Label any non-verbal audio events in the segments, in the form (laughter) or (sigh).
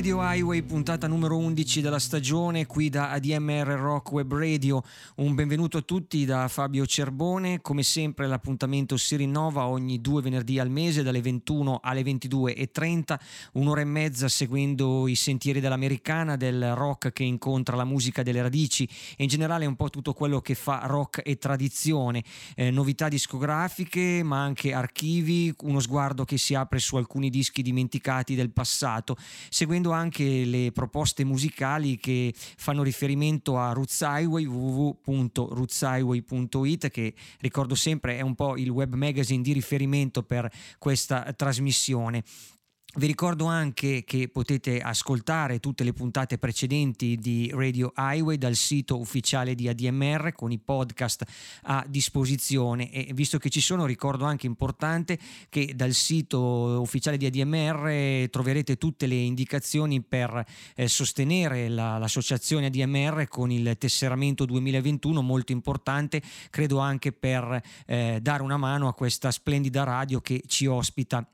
Radio Highway, puntata numero 11 della stagione, qui da ADMR Rock Web Radio. Un benvenuto a tutti da Fabio Cerbone. Come sempre l'appuntamento si rinnova ogni due venerdì al mese dalle 21 alle 22.30, un'ora e mezza seguendo i sentieri dell'americana, del rock che incontra la musica delle radici e in generale un po' tutto quello che fa rock e tradizione. Eh, novità discografiche ma anche archivi, uno sguardo che si apre su alcuni dischi dimenticati del passato seguendo anche le proposte musicali che fanno riferimento a Roots Highway, www.rootshighway.it, che ricordo sempre è un po' il web magazine di riferimento per questa trasmissione. Vi ricordo anche che potete ascoltare tutte le puntate precedenti di Radio Highway dal sito ufficiale di ADMR con i podcast a disposizione. E visto che ci sono ricordo anche importante che dal sito ufficiale di ADMR troverete tutte le indicazioni per eh, sostenere la, l'associazione ADMR con il tesseramento 2021 molto importante credo anche per eh, dare una mano a questa splendida radio che ci ospita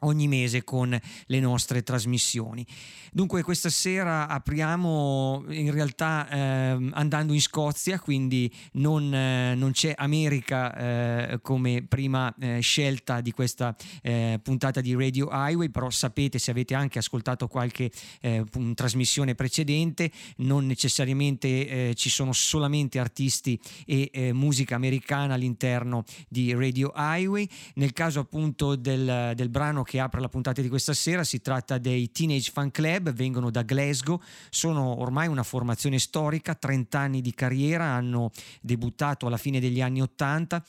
ogni mese con le nostre trasmissioni. Dunque questa sera apriamo in realtà eh, andando in Scozia, quindi non, eh, non c'è America eh, come prima eh, scelta di questa eh, puntata di Radio Highway, però sapete se avete anche ascoltato qualche eh, trasmissione precedente, non necessariamente ci sono solamente artisti e musica americana all'interno di Radio Highway. Nel caso appunto del, del brano che apre la puntata di questa sera. Si tratta dei Teenage Fan Club, vengono da Glasgow, sono ormai una formazione storica, 30 anni di carriera, hanno debuttato alla fine degli anni 80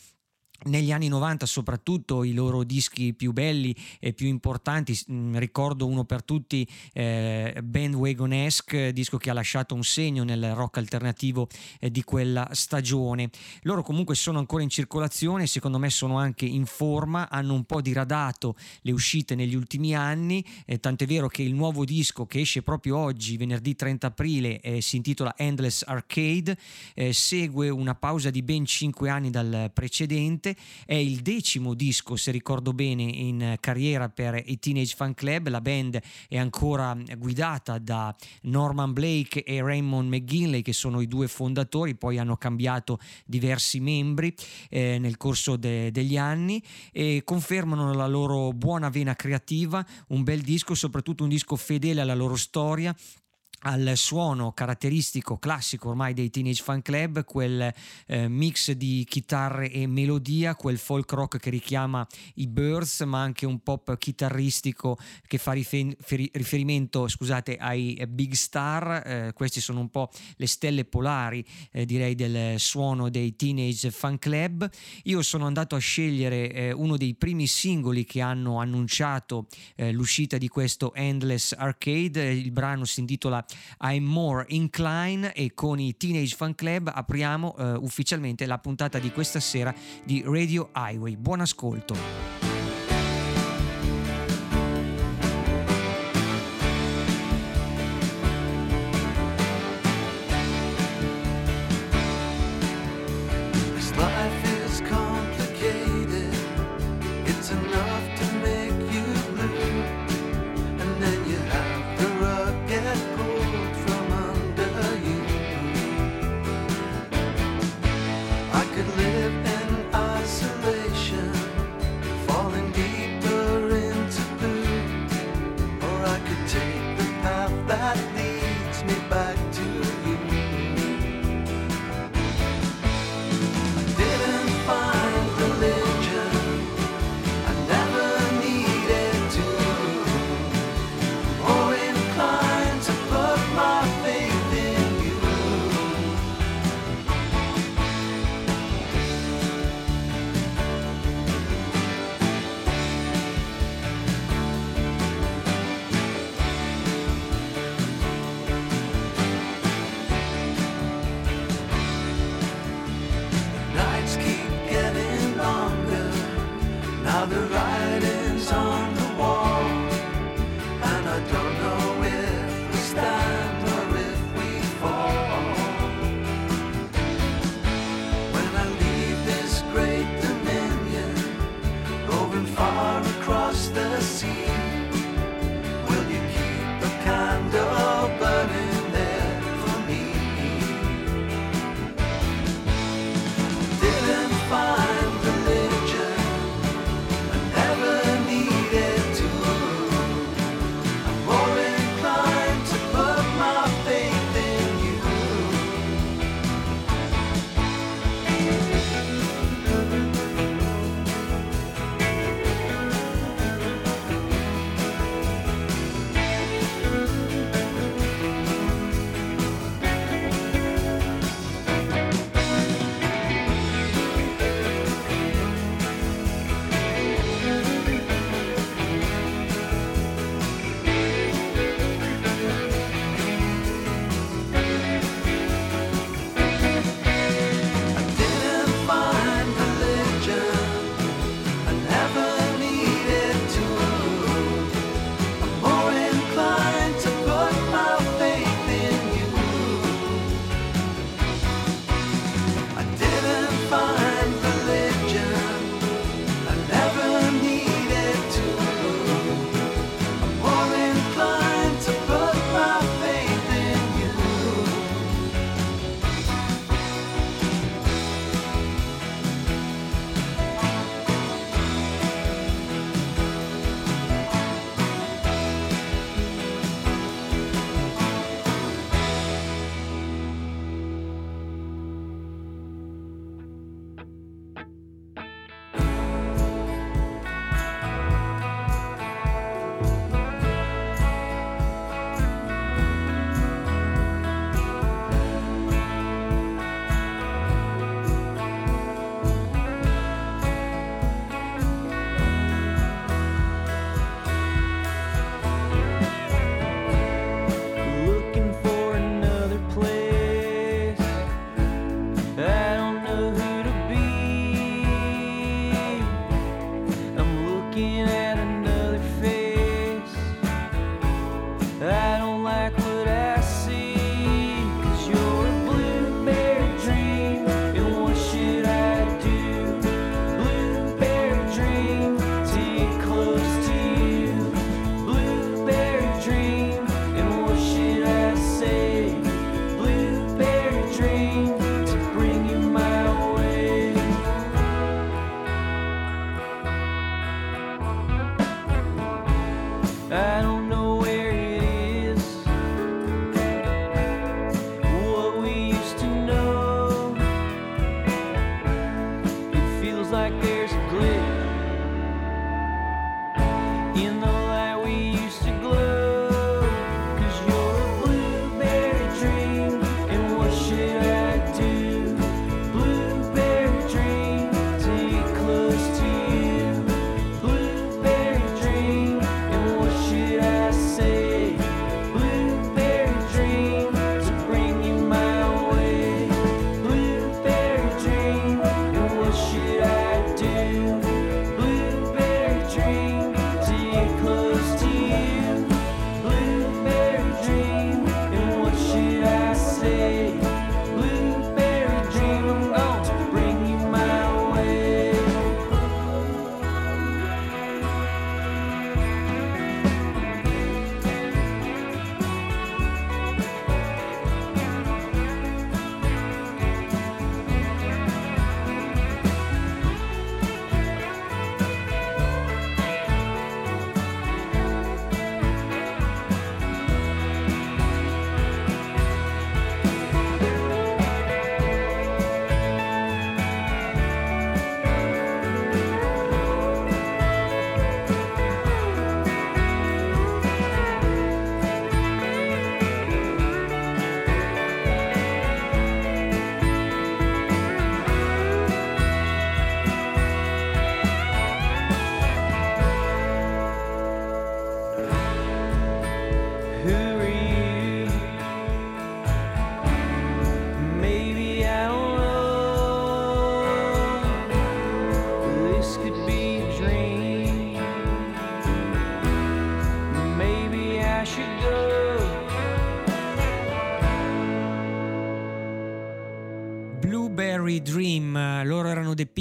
negli anni 90 soprattutto i loro dischi più belli e più importanti mm, ricordo uno per tutti eh, Bandwagon-esque disco che ha lasciato un segno nel rock alternativo eh, di quella stagione. Loro comunque sono ancora in circolazione secondo me sono anche in forma hanno un po' diradato le uscite negli ultimi anni eh, tant'è vero che il nuovo disco che esce proprio oggi venerdì 30 aprile eh, si intitola Endless Arcade eh, segue una pausa di ben 5 anni dal precedente recente, è il decimo disco, se ricordo bene, in carriera per i Teenage Fan Club, la band è ancora guidata da Norman Blake e Raymond McGinley che sono i due fondatori, poi hanno cambiato diversi membri eh, nel corso de- degli anni e confermano la loro buona vena creativa, un bel disco, soprattutto un disco fedele alla loro storia al suono caratteristico classico ormai dei Teenage Fan Club, quel eh, mix di chitarre e melodia, quel folk rock che richiama i Birds, ma anche un pop chitarristico che fa rifer- riferimento scusate, ai big star. Eh, queste sono un po' le stelle polari, eh, direi, del suono dei Teenage Fan Club. Io sono andato a scegliere eh, uno dei primi singoli che hanno annunciato eh, l'uscita di questo Endless Arcade. Il brano si intitola I'm More Incline e con i Teenage Fan Club apriamo uh, ufficialmente la puntata di questa sera di Radio Highway. Buon ascolto.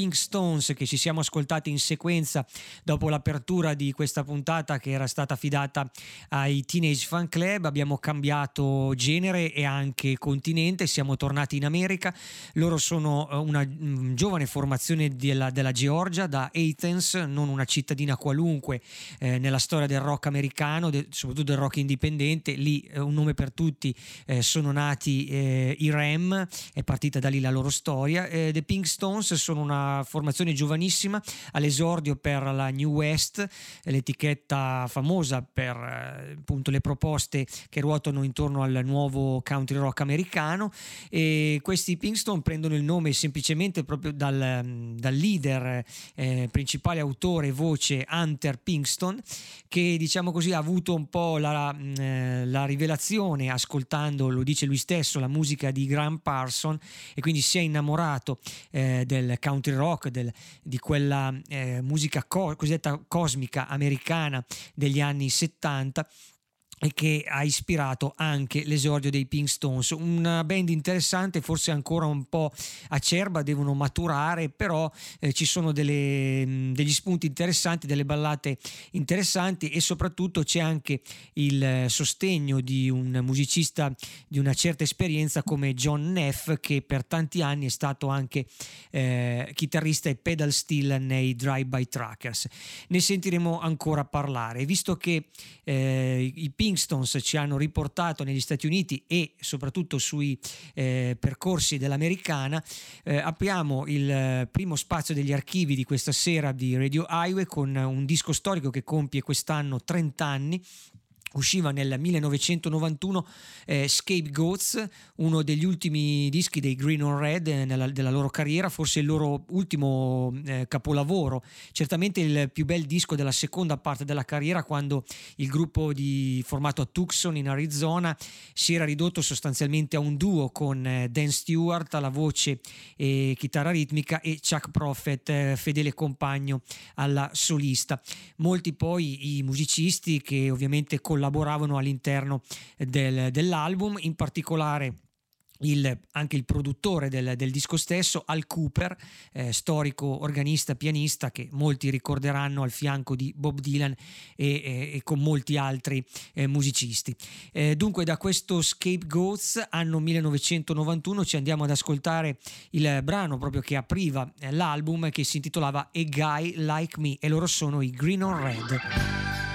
Pink Stones che ci siamo ascoltati in sequenza dopo l'apertura di questa puntata che era stata affidata ai Teenage Fan Club. Abbiamo cambiato genere e anche continente, siamo tornati in America. Loro sono eh, una mm, giovane formazione della, della Georgia, da Athens, non una cittadina qualunque eh, nella storia del rock americano, de, soprattutto del rock indipendente. Lì eh, un nome per tutti eh, sono nati eh, i Ram, è partita da lì la loro storia. The Pink Stones sono una formazione giovanissima all'esordio per la New West, l'etichetta famosa per eh, appunto le proposte che ruotano intorno al nuovo country rock americano. E questi Pinkstone prendono il nome semplicemente proprio dal, dal leader eh, principale autore voce Hunter Pinkston che diciamo così ha avuto un po' la, eh, la rivelazione ascoltando, lo dice lui stesso, la musica di Graham Parson e quindi si è innamorato eh, del country rock, del, di quella eh, musica co- cosiddetta cosmica americana degli anni 70 e che ha ispirato anche l'esordio dei Pink Stones. Una band interessante, forse ancora un po' acerba, devono maturare, però eh, ci sono delle, mm, degli spunti interessanti, delle ballate interessanti e soprattutto c'è anche il sostegno di un musicista di una certa esperienza come John Neff che per tanti anni è stato anche eh, chitarrista e pedal steel nei Drive-By Trackers. Ne sentiremo ancora parlare, visto che eh, i Pink Kingstons ci hanno riportato negli Stati Uniti e soprattutto sui eh, percorsi dell'americana, eh, apriamo il eh, primo spazio degli archivi di questa sera di Radio Highway con un disco storico che compie quest'anno 30 anni usciva nel 1991 eh, Scapegoats, uno degli ultimi dischi dei Green on Red eh, nella, della loro carriera, forse il loro ultimo eh, capolavoro, certamente il più bel disco della seconda parte della carriera quando il gruppo di, formato a Tucson in Arizona si era ridotto sostanzialmente a un duo con eh, Dan Stewart alla voce e chitarra ritmica e Chuck Prophet, eh, fedele compagno alla solista. Molti poi i musicisti che ovviamente collaboravano collaboravano all'interno del, dell'album, in particolare il, anche il produttore del, del, disco stesso, Al Cooper, eh, storico organista, pianista che molti ricorderanno al fianco di Bob Dylan e, e, e con molti altri eh, musicisti. Eh, dunque da questo Scapegoats, anno 1991, ci andiamo ad ascoltare il brano proprio che apriva eh, l'album che si intitolava A Guy Like Me e loro sono i Green on Red.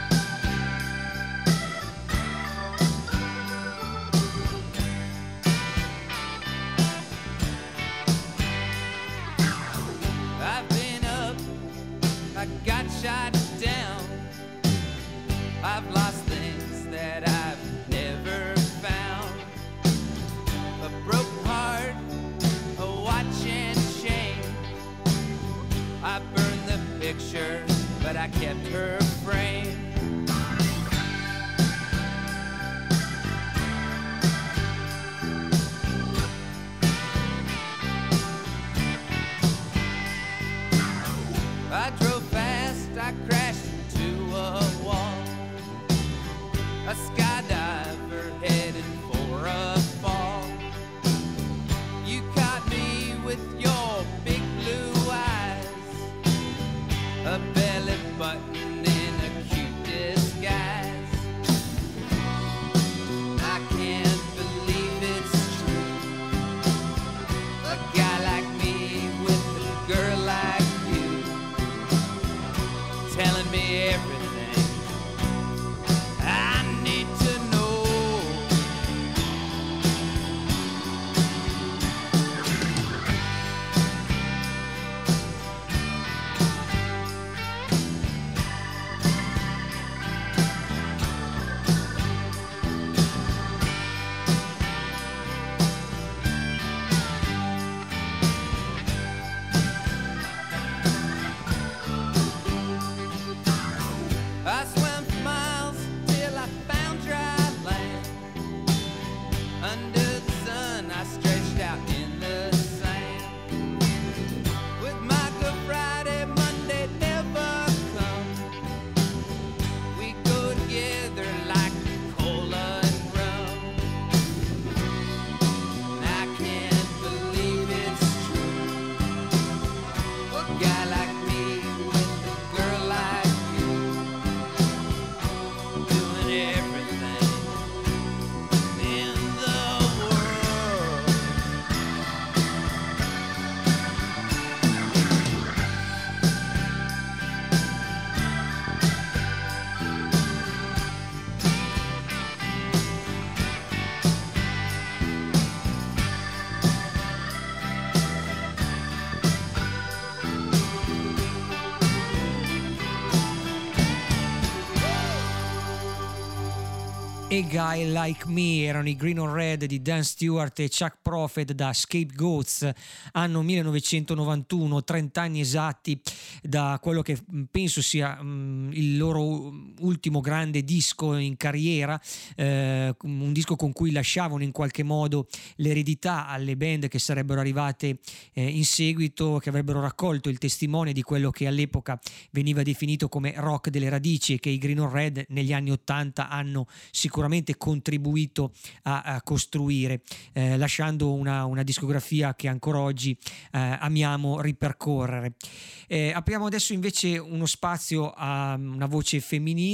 A Guy Like Me erano i Green on Red di Dan Stewart e Chuck Prophet da Scapegoats anno 1991 30 anni esatti da quello che penso sia um, il loro ultimo grande disco in carriera eh, un disco con cui lasciavano in qualche modo l'eredità alle band che sarebbero arrivate eh, in seguito che avrebbero raccolto il testimone di quello che all'epoca veniva definito come rock delle radici e che i Green on Red negli anni 80 hanno sicuramente contribuito a, a costruire, eh, lasciando una, una, discografia che ancora oggi eh, amiamo ripercorrere. Eh, apriamo adesso invece uno spazio a una voce femminile,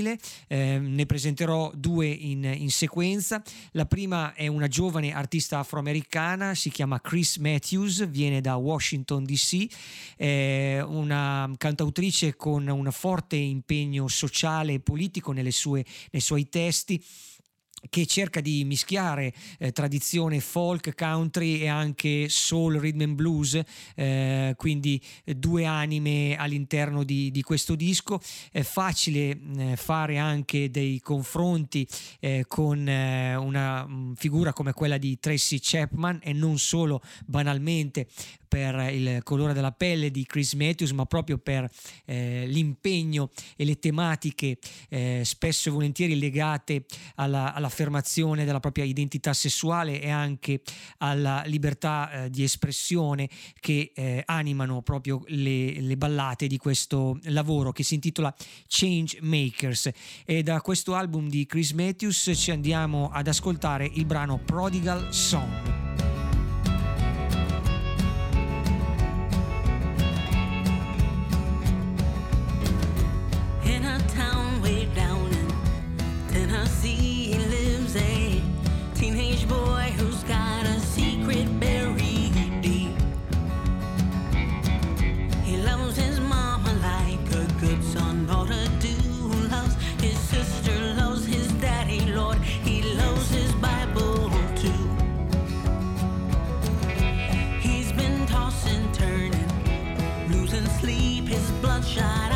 eh, ne presenterò due in, in sequenza. La prima è una giovane artista afroamericana, si chiama Chris Matthews, viene da Washington DC, è una cantautrice con un forte impegno sociale e politico sue, nei suoi testi che cerca di mischiare eh, tradizione folk, country e anche soul, rhythm and blues, eh, quindi eh, due anime all'interno di, di, questo disco. È facile eh, fare anche dei confronti eh, con eh, una figura come quella di Tracy Chapman e non solo banalmente per il colore della pelle di Chris Matthews, ma proprio per eh, l'impegno e le tematiche eh, spesso e volentieri legate alla, all'affermazione della propria identità sessuale e anche alla libertà eh, di espressione che eh, animano proprio le, le ballate di questo lavoro che si intitola Change Makers e da questo album di Chris Matthews ci andiamo ad ascoltare il brano Prodigal Song. shine.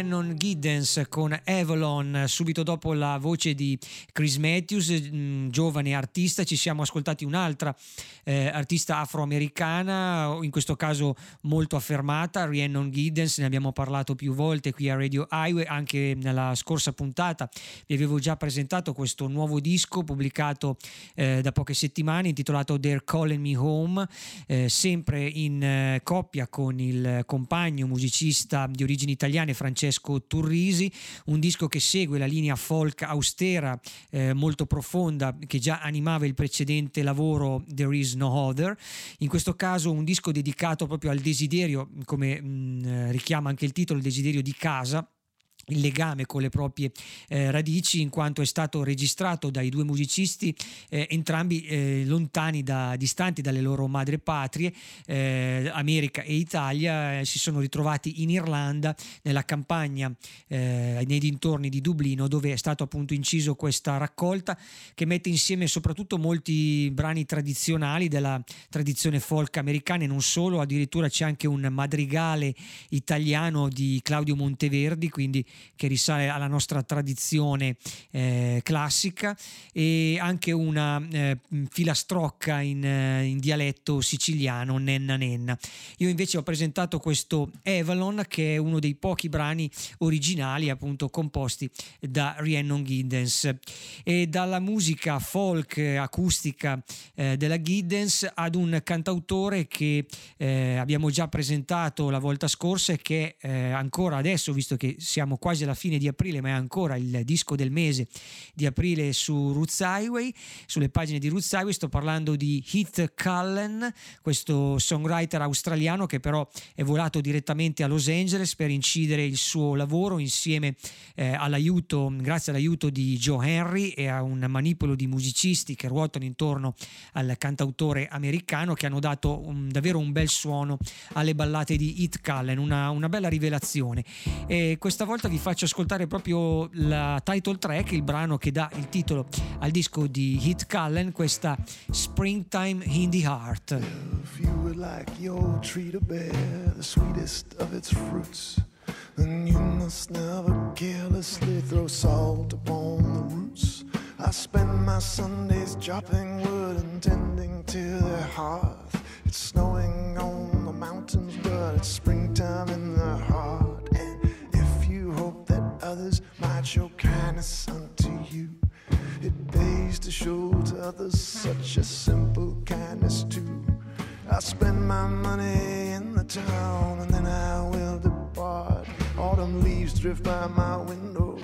Rhiannon Giddens con Avalon, subito dopo la voce di Chris Matthews, mm, giovane artista, ci siamo ascoltati un'altra eh, artista afroamericana, in questo caso molto affermata, Rhiannon Giddens, ne abbiamo parlato più volte qui a Radio Highway, anche nella scorsa puntata vi avevo già presentato questo nuovo disco pubblicato eh, da poche settimane intitolato They're Calling Me Home, eh, sempre in eh, coppia con il compagno musicista di origini italiane Francesco Turrisi, un disco che segue la linea folk austera eh, molto profonda che già animava il precedente lavoro There Is No Other, in questo caso un disco dedicato proprio al desiderio, come mh, mm, richiama anche il titolo, il desiderio di casa il legame con le proprie eh, radici in quanto è stato registrato dai due musicisti eh, entrambi eh, lontani da, distanti dalle loro madrepatrie eh, America e Italia eh, si sono ritrovati in Irlanda nella campagna eh, nei dintorni di Dublino dove è stato appunto inciso questa raccolta che mette insieme soprattutto molti brani tradizionali della tradizione folk americana e non solo addirittura c'è anche un madrigale italiano di Claudio Monteverdi quindi che risale alla nostra tradizione eh, classica e anche una eh, filastrocca in, eh, in, dialetto siciliano, nenna nenna. Io invece ho presentato questo Avalon che è uno dei pochi brani originali appunto composti da Rhiannon Giddens e dalla musica folk acustica eh, della Giddens ad un cantautore che eh, abbiamo già presentato la volta scorsa e che eh, ancora adesso, visto che siamo quasi alla fine di aprile, ma è ancora il disco del mese di aprile su Roots Highway, sulle pagine di Roots Highway. Sto parlando di Heath Cullen, questo songwriter australiano che però è volato direttamente a Los Angeles per incidere il suo lavoro insieme eh, all'aiuto, grazie all'aiuto di Joe Henry e a un manipolo di musicisti che ruotano intorno al cantautore americano che hanno dato un, davvero un bel suono alle ballate di Heath Cullen, una, una bella rivelazione. E questa volta vi faccio ascoltare proprio la title track, il brano che dà il titolo al disco di Heath Cullen, questa Springtime in the Heart. If you would like your tree to bear the sweetest of its fruits, then you must never carelessly throw salt upon the roots. I spend my Sundays chopping wood and tending to the hearth. It's snowing on the mountains, but it's springtime in the heart. Others might show kindness unto you. It pays to show to others such a simple kindness too. I spend my money in the town and then I will depart. Autumn leaves drift by my window,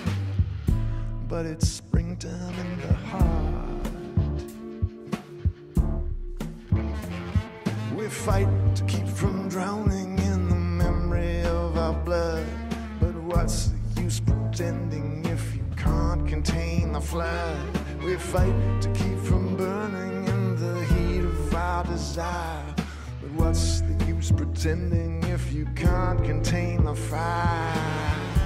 but it's springtime in the heart. We fight to keep from drowning in the memory of our blood, but what's use pretending if you can't contain the flood? We fight to keep from burning in the heat of our desire. But what's the use pretending if you can't contain the fire?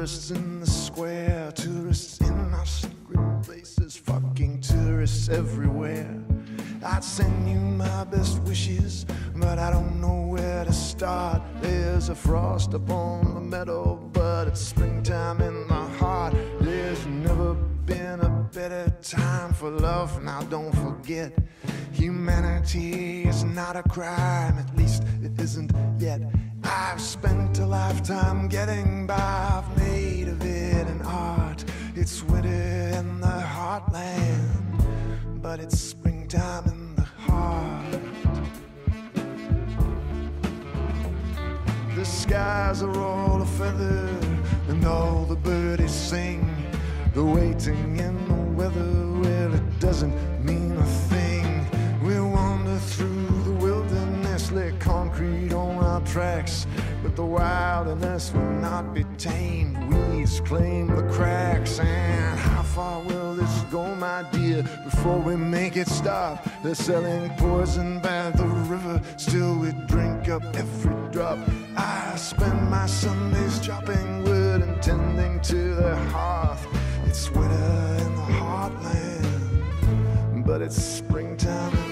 Tourists in the square, tourists in our secret places, fucking tourists everywhere. I'd send you my best wishes, but I don't know where to start. There's a frost upon the meadow, but it's springtime in my heart. There's never been a better time for love. Now don't forget, humanity is not a crime, at least it isn't yet. I've spent a lifetime getting by, I've made of it an art. It's winter in the heartland, but it's springtime in the heart. The skies are all a feather, and all the birdies sing. The waiting in the weather, well, it doesn't mean our tracks. But the wilderness will not be tamed. Weeds claim the cracks, and how far will this go, my dear, before we make it stop. They're selling poison by the river, still we drink up every drop. I spend my Sundays chopping wood and tending to the hearth. It's winter in the heartland, but it's springtime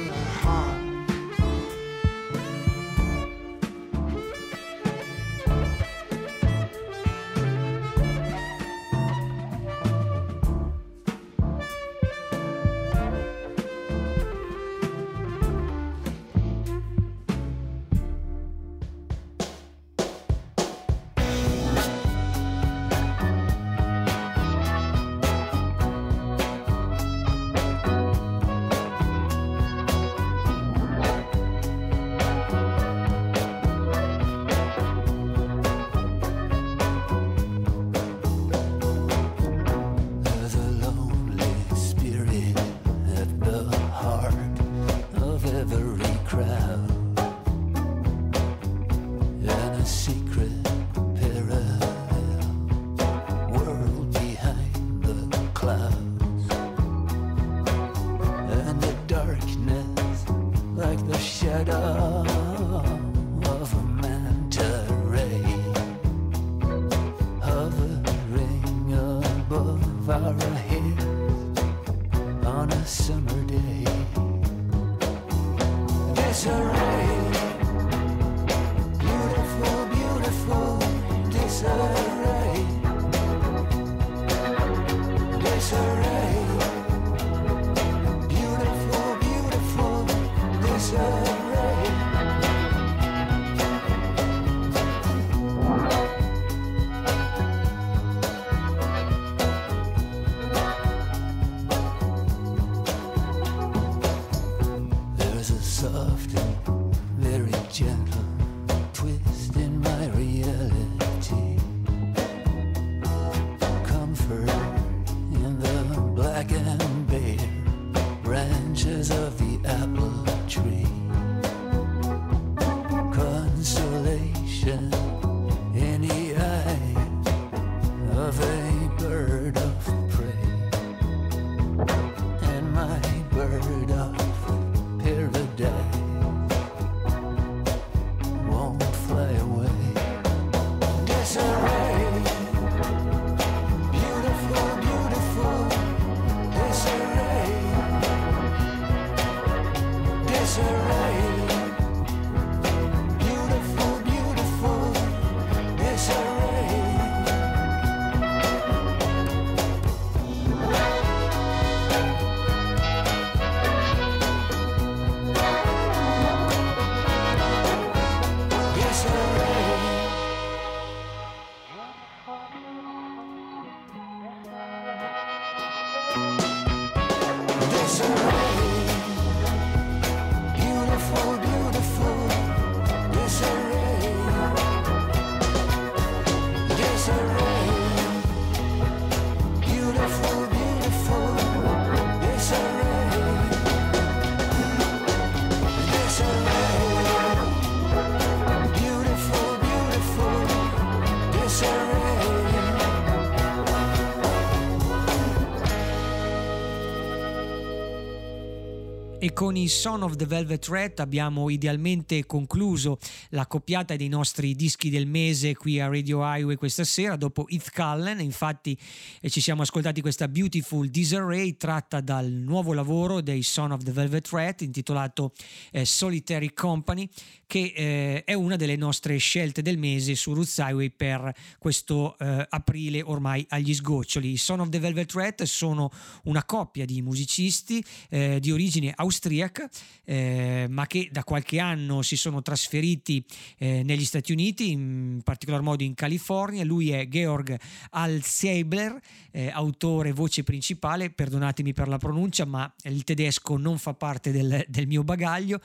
con i Son of the Velvet Red abbiamo idealmente concluso la coppiata dei nostri dischi del mese qui a Radio Highway questa sera dopo Heath Cullen. Infatti eh, ci siamo ascoltati questa Beautiful Disarray tratta dal nuovo lavoro dei Son of the Velvet Red intitolato eh, Solitary Company che eh, è una delle nostre scelte del mese su Roots Highway per questo eh, aprile ormai agli sgoccioli. I Son of the Velvet Red sono una coppia di musicisti eh, di origine austriaca eh, ma che da qualche anno si sono trasferiti eh, negli Stati Uniti, in particolar modo in California. Lui è Georg Alzeibler, eh, autore voce principale, perdonatemi per la pronuncia ma il tedesco non fa parte del, del mio bagaglio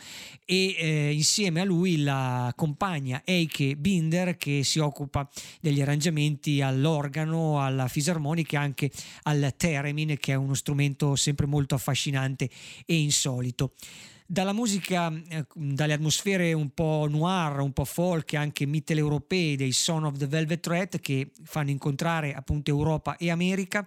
e insieme a lui la compagna Eike Binder che si occupa degli arrangiamenti all'organo, alla fisarmonica e anche al theremin che è uno strumento sempre molto affascinante e insolito dalla musica, eh, dalle atmosfere un po' noir, un po' folk, anche mitteleuropee dei Son of the Velvet Threat che fanno incontrare appunto Europa e America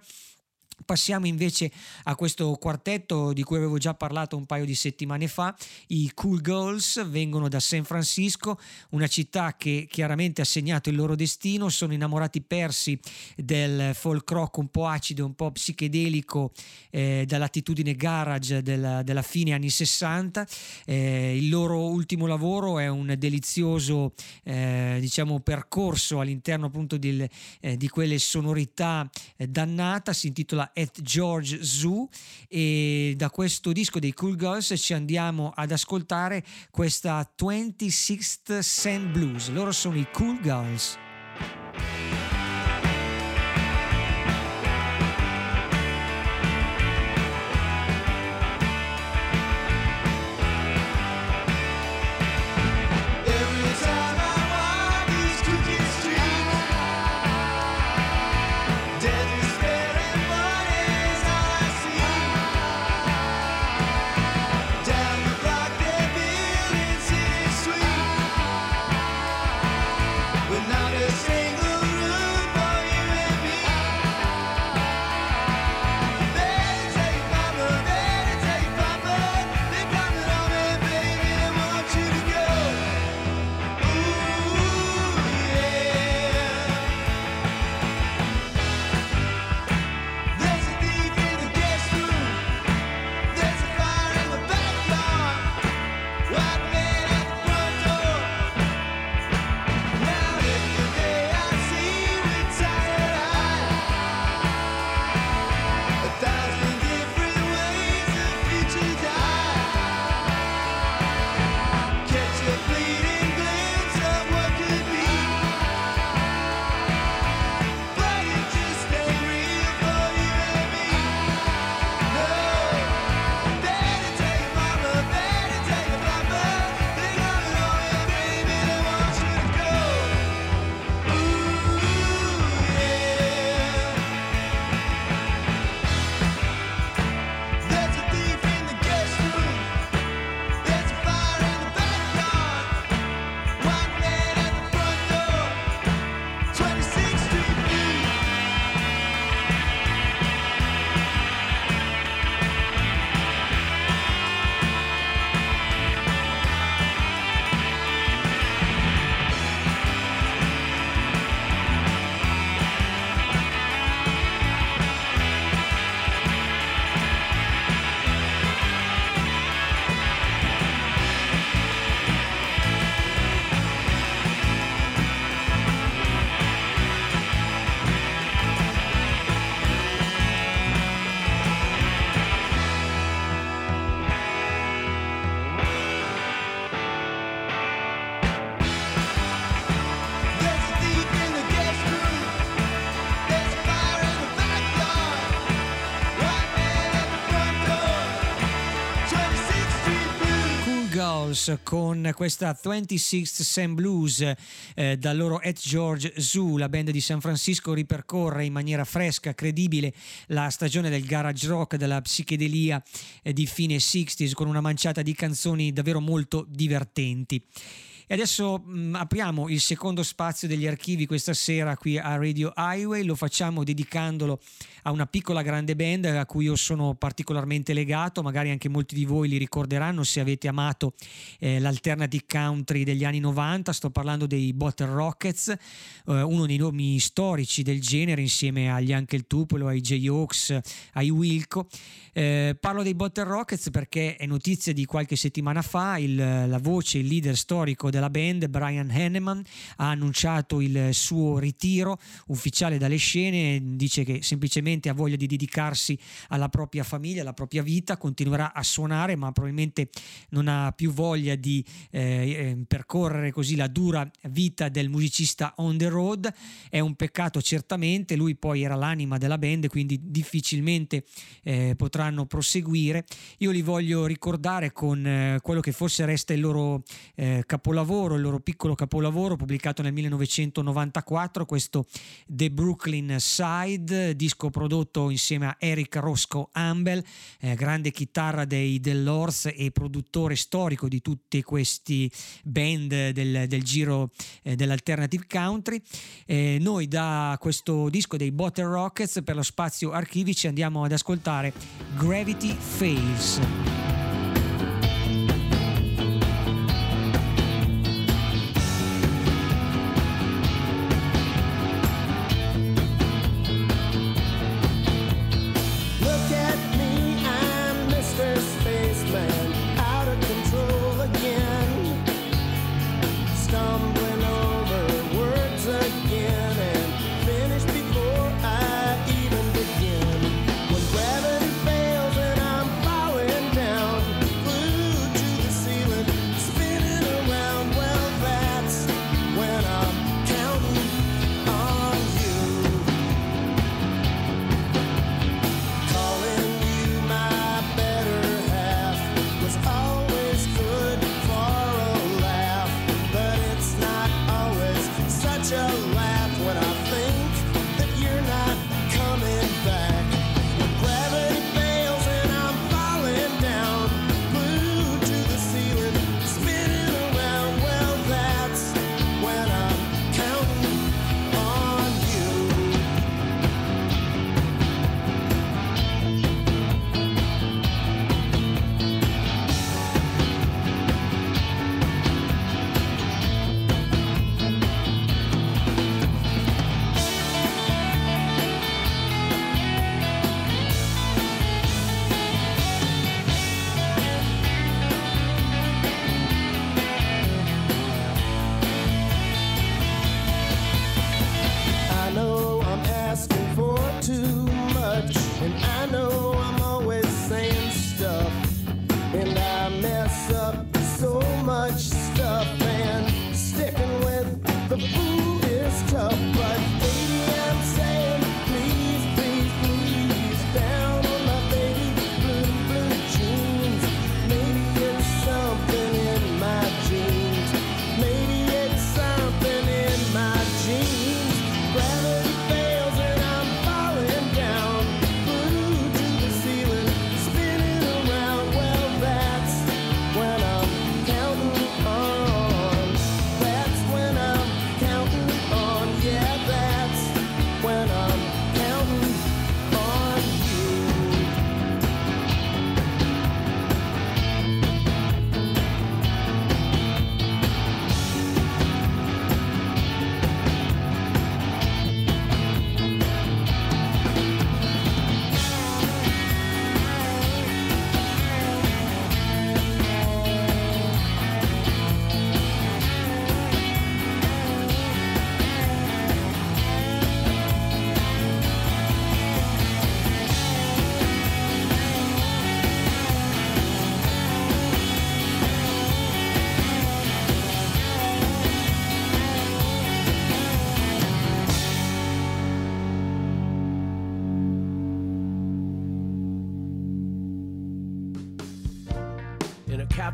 Passiamo invece a questo quartetto di cui avevo già parlato un paio di settimane fa. I Cool Girls vengono da San Francisco, una città che chiaramente ha segnato il loro destino. Sono innamorati persi del folk rock un po' acido, un po' psichedelico, eh, dall'attitudine garage della, della, fine anni 60. Eh, il loro ultimo lavoro è un delizioso eh, diciamo, percorso all'interno appunto del, eh, di quelle sonorità eh, dannata. Si intitola at George Zoo e da questo disco dei Cool Girls ci andiamo ad ascoltare questa 26th Cent Blues. Loro sono i Cool Girls. Con questa 26th Sam Blues eh, dal loro At George Zoo, la band di San Francisco ripercorre in maniera fresca, credibile la stagione del garage rock, della psichedelia eh, di fine 60s con una manciata di canzoni davvero molto divertenti. E adesso mh, mm, apriamo il secondo spazio degli archivi questa sera qui a Radio Highway, lo facciamo dedicandolo a una piccola grande band a cui io sono particolarmente legato, magari anche molti di voi li ricorderanno se avete amato eh, l'alternative country degli anni 90, sto parlando dei Bottle Rockets, eh, uno dei nomi storici del genere insieme agli Uncle Tupelo, ai J-Hawks, ai Wilco. Eh, parlo dei Bottle Rockets perché è notizia di qualche settimana fa il, la voce, il leader storico della band, Brian Henneman, ha annunciato il suo ritiro ufficiale dalle scene, dice che semplicemente ha voglia di dedicarsi alla propria famiglia, alla propria vita, continuerà a suonare ma probabilmente non ha più voglia di eh, eh percorrere così la dura vita del musicista on the road, è un peccato certamente, lui poi era l'anima della band quindi difficilmente eh, potranno proseguire, io li voglio ricordare con eh, quello che forse resta il loro eh, capolavoro il loro piccolo capolavoro pubblicato nel 1994, questo The Brooklyn Side, disco prodotto insieme a Eric Roscoe Ambel, eh, grande chitarra dei Dell'Ors e produttore storico di tutti questi band del, del giro eh, dell'alternative country. Eh, noi da questo disco dei Bottle Rockets per lo spazio archivici andiamo ad ascoltare Gravity Fails.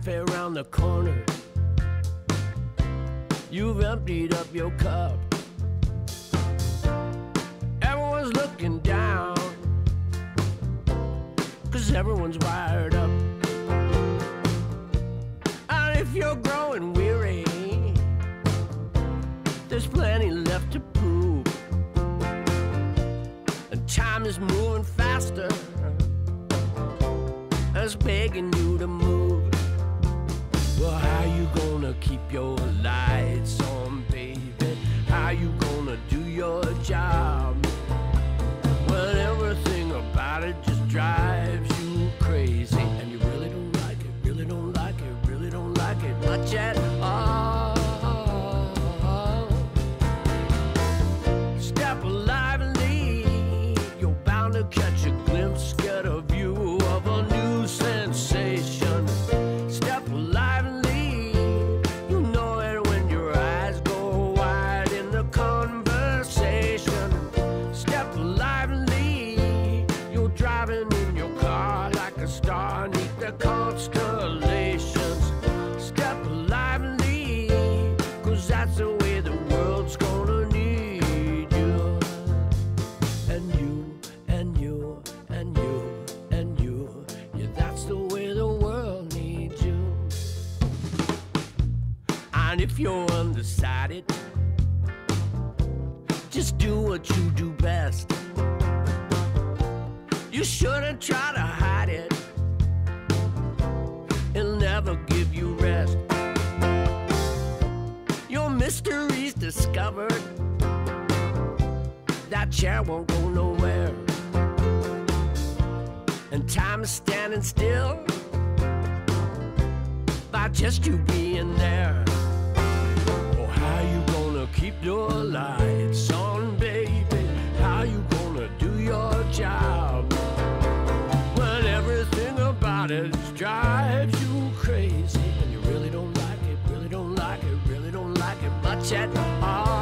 Cafe around the corner. You've emptied up your cup. Just you being there. Oh, how you gonna keep your lights on, baby? How you gonna do your job when everything about it drives you crazy and you really don't like it, really don't like it, really don't like it much at all?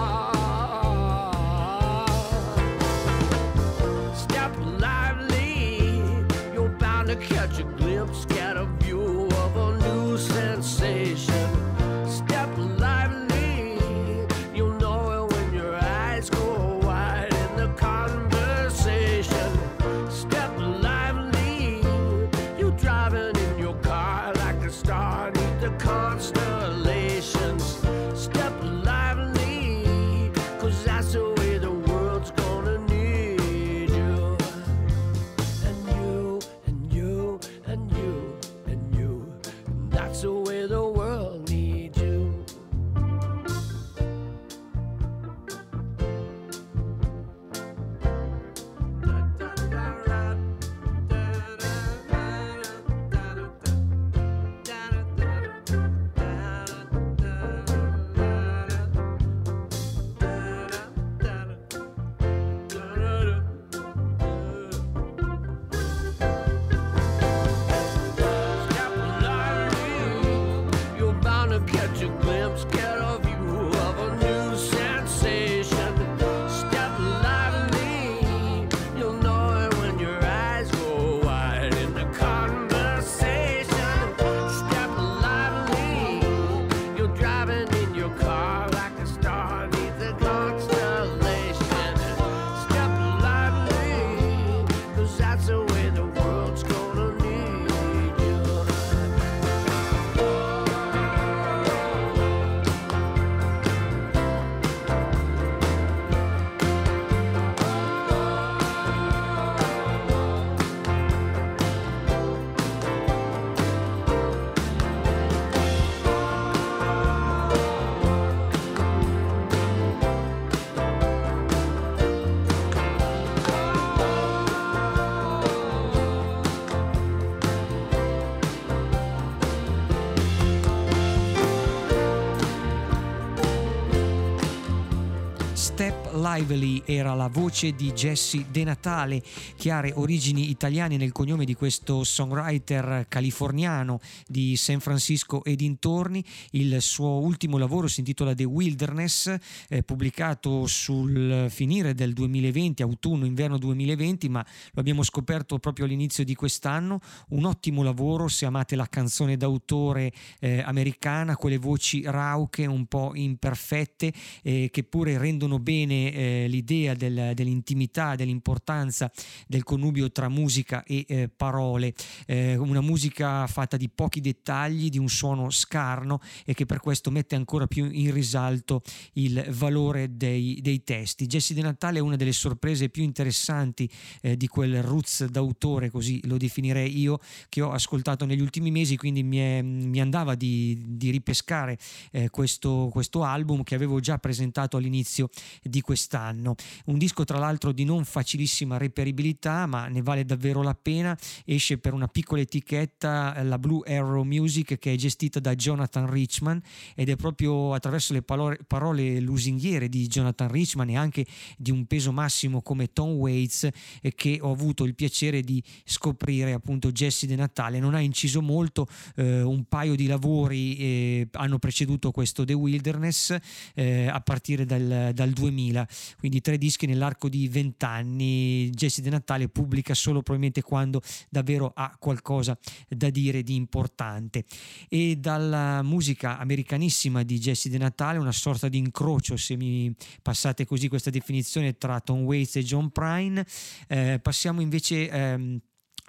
Lively era la voce di Jesse De Natale ha origini italiane nel cognome di questo songwriter californiano di San Francisco e dintorni. Il suo ultimo lavoro si intitola The Wilderness, eh, pubblicato sul finire del 2020, autunno-inverno 2020, ma lo abbiamo scoperto proprio all'inizio di quest'anno. Un ottimo lavoro se amate la canzone d'autore eh, americana, quelle voci rauche, un po' imperfette, eh, che pure rendono bene eh, l'idea del- dell'intimità, dell'importanza del connubio tra musica e eh, parole. Eh, una musica fatta di pochi dettagli, di un suono scarno e che per questo mette ancora più in risalto il valore dei, dei testi. Jesse De Natale è una delle sorprese più interessanti eh, di quel roots d'autore, così lo definirei io, che ho ascoltato negli ultimi mesi, quindi mi, è- mi andava di, di ripescare eh, questo, questo album che avevo già presentato all'inizio di quest'anno. Un disco tra l'altro di non facilissima reperibilità, ma ne vale davvero la pena. Esce per una piccola etichetta, eh, la Blue Arrow Music, che è gestita da Jonathan Richman ed è proprio attraverso le parole, parole lusinghiere di Jonathan Richman e anche di un peso massimo come Tom Waits eh, che ho avuto il piacere di scoprire appunto Jesse De Natale. Non ha inciso molto, eh, un paio di lavori eh, hanno preceduto questo The Wilderness eh, a partire dal, dal 2000, quindi tre dischi nell'arco di vent'anni. Jesse De Natale pubblica solo probabilmente quando davvero ha qualcosa da dire di importante. E dalla musica americanissima di Jesse De Natale, una sorta di incrocio, se mi passate così questa definizione, tra Tom Waits e John Prine, eh, passiamo invece... ehm,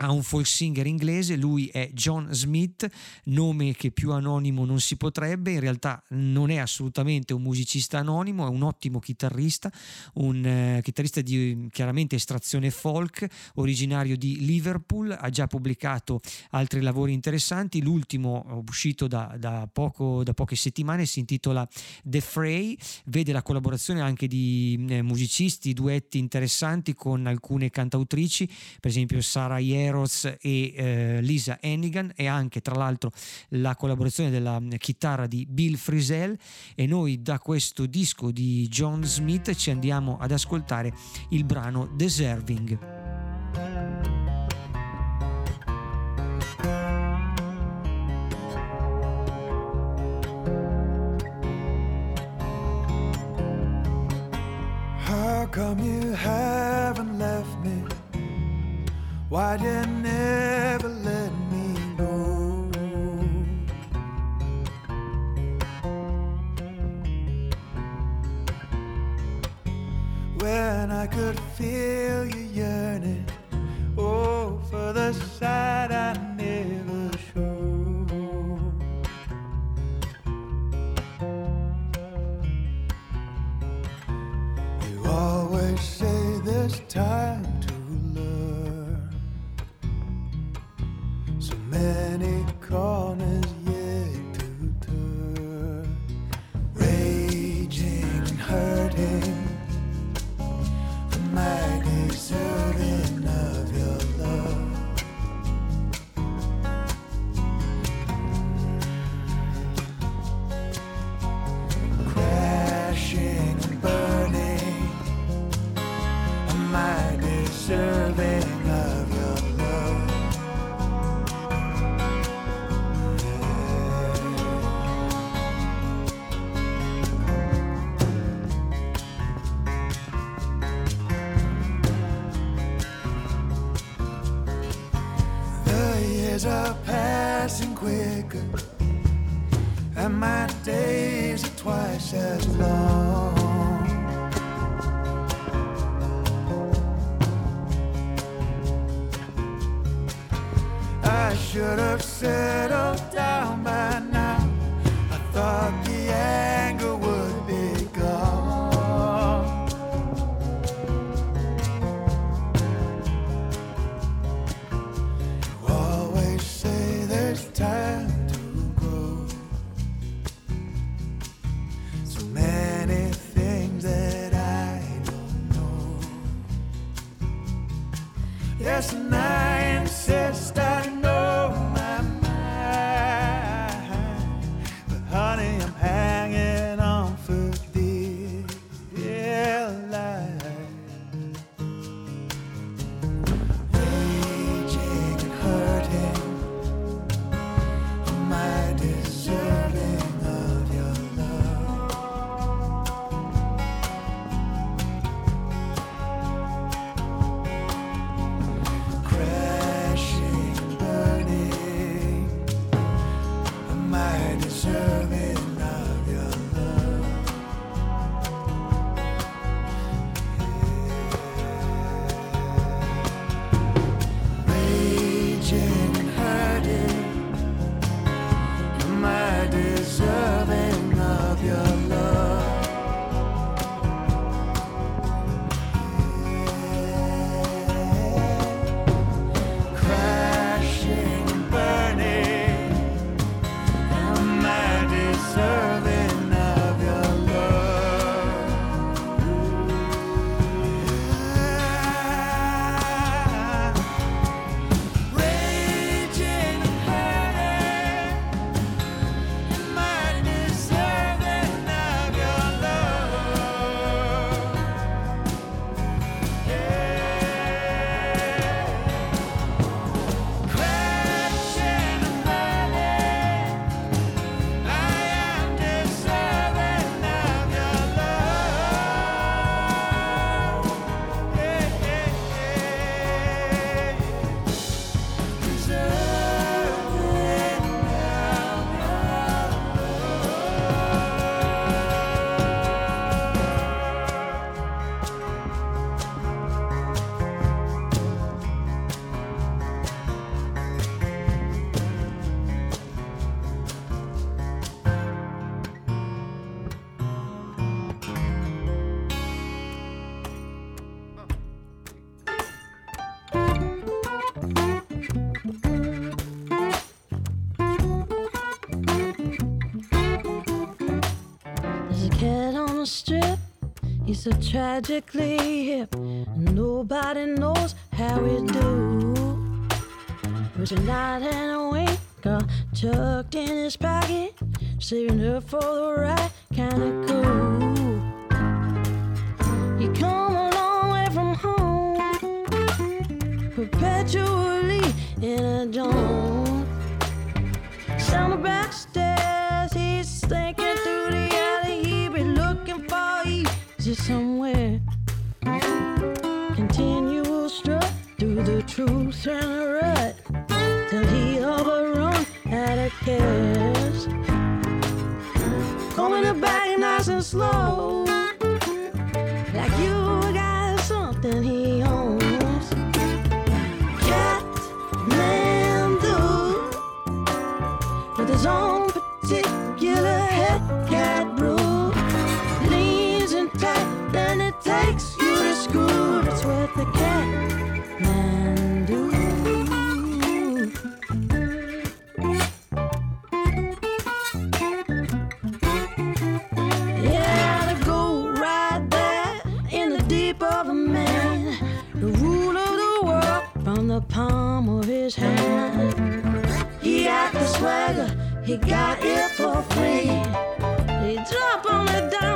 ha un folk singer inglese, lui è John Smith, nome che più anonimo non si potrebbe, in realtà non è assolutamente un musicista anonimo, è un ottimo chitarrista, un eh, chitarrista di chiaramente estrazione folk, originario di Liverpool, ha già pubblicato altri lavori interessanti, l'ultimo uscito da, da, poco, da poche settimane si intitola The Fray, vede la collaborazione anche di eh, musicisti, duetti interessanti con alcune cantautrici, per esempio Sarah Yeros e eh, Lisa Hennigan e anche tra l'altro la collaborazione della chitarra di Bill Frisell e noi da questo disco di John Smith ci andiamo ad ascoltare il brano Deserving. How come you haven't left me? Why would you never let me go? When I could feel you yearning, oh, for the side I never tragically hip. Nobody swagger, he got it for free. He drop on the down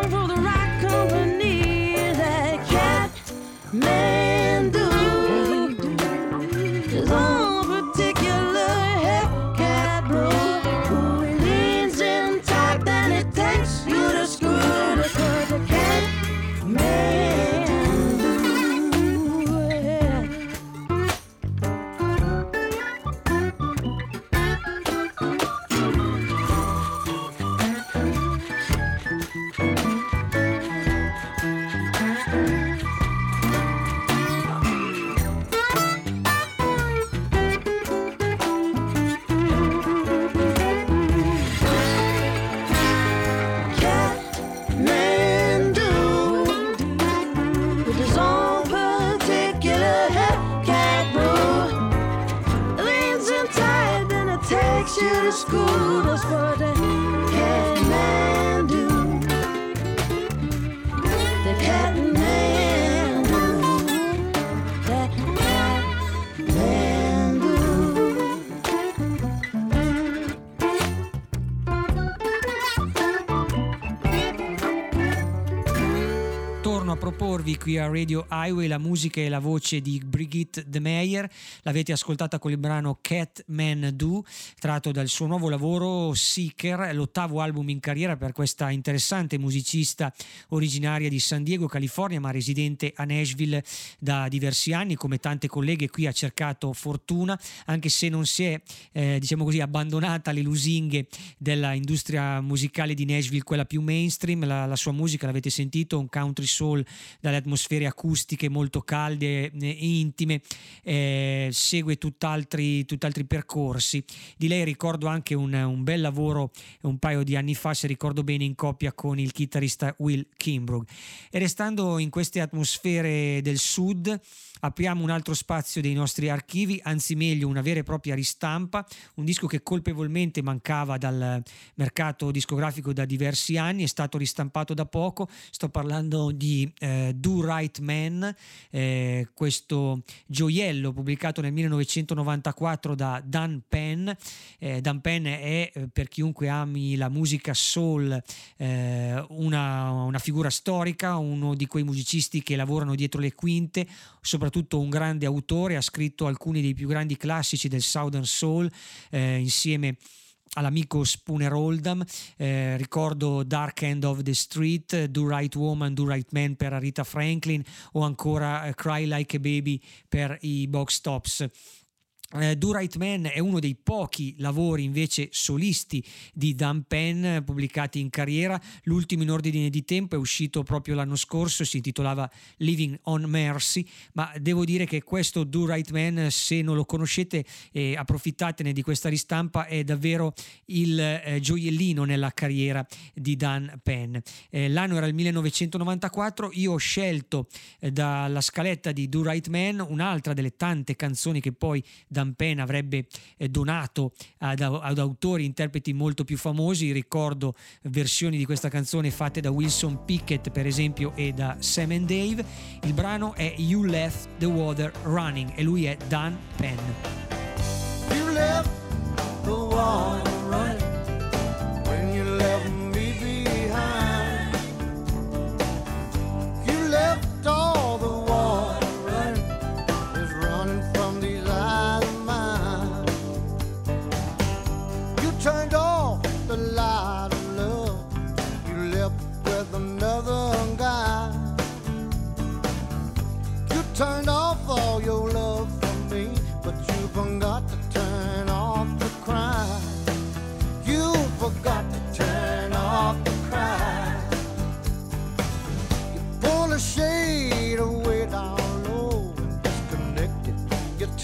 qui a Radio Highway la musica e la voce di Brigitte De Meyer. L'avete ascoltata con il brano Cat Man Do, tratto dal suo nuovo lavoro Seeker, l'ottavo album in carriera per questa interessante musicista originaria di San Diego, California, ma residente a Nashville da diversi anni. Come tante colleghe qui ha cercato fortuna, anche se non si è, eh, diciamo così, abbandonata alle lusinghe dell'industria musicale di Nashville, quella più mainstream. La, la sua musica l'avete sentito, un country soul dalle atmosfere acustiche molto calde e intime, eh, segue tutt'altri, tutt'altri percorsi. Di lei ricordo anche un, un bel lavoro un paio di anni fa, se ricordo bene, in coppia con il chitarrista Will Kimbrough. E restando in queste atmosfere del sud, apriamo un altro spazio dei nostri archivi, anzi meglio una vera e propria ristampa, un disco che colpevolmente mancava dal mercato discografico da diversi anni, è stato ristampato da poco, sto parlando di eh, Do Right Man, eh, questo gioiello pubblicato nel 1994 da Dan Penn. Eh, Dan Penn è eh, per chiunque ami la musica soul eh, una, una figura storica, uno di quei musicisti che lavorano dietro le quinte, soprattutto un grande autore, ha scritto alcuni dei più grandi classici del Southern Soul eh, insieme all'amico Spooner Oldham, eh, ricordo Dark End of the Street, Do Right Woman, Do Right Man per Rita Franklin o ancora eh, Cry Like a Baby per i Box Tops. Eh, Do Right Man è uno dei pochi lavori invece solisti di Dan Penn pubblicati in carriera. L'ultimo in ordine di tempo è uscito proprio l'anno scorso, si intitolava Living on Mercy, ma devo dire che questo Do Right Man, se non lo conoscete, eh, approfittatene di questa ristampa, è davvero il eh, gioiellino nella carriera di Dan Penn. Eh, l'anno era il 1994, io ho scelto eh, dalla scaletta di Do Right Man un'altra delle tante canzoni che poi Dampena avrebbe eh, donato ad, ad autori e interpreti molto più famosi. Ricordo versioni di questa canzone fatte da Wilson Pickett, per esempio, e da Sam and Dave. Il brano è You Left the Water Running e lui è Dan Penn. You left the water running.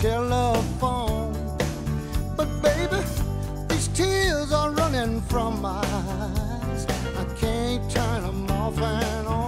telephone. But baby, these tears are running from my eyes. I can't turn them off and on.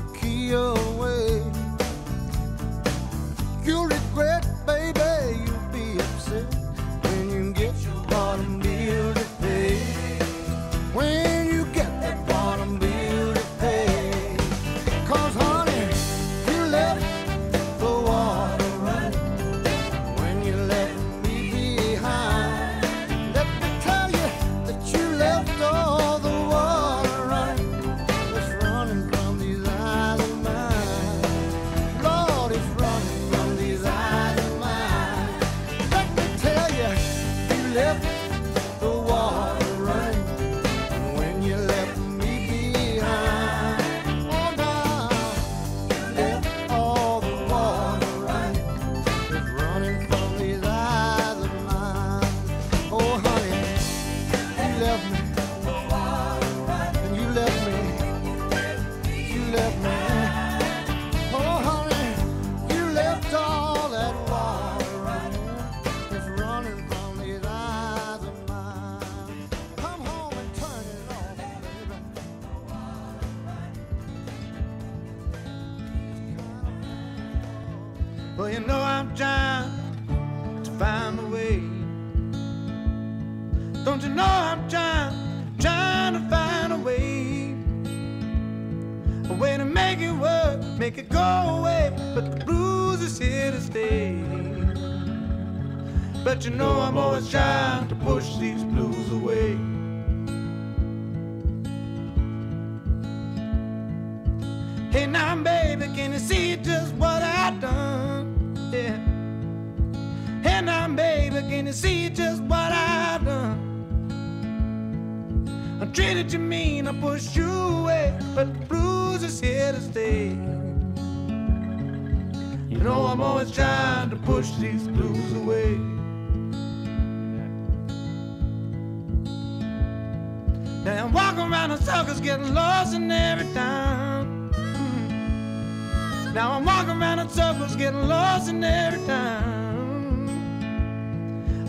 the key. get lost in every time. Now I'm walking around in circles, getting lost in every time.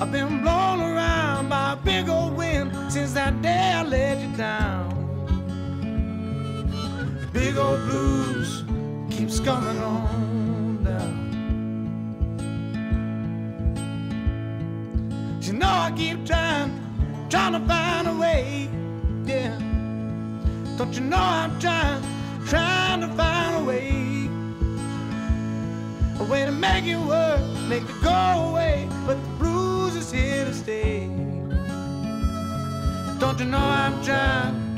I've been blown around by a big old wind since that day I let you down. Big old blues keeps coming on down. You know I keep trying, trying to find a way. Don't you know I'm trying, trying to find a way, a way to make it work, make it go away. But the blues is here to stay. Don't you know I'm trying?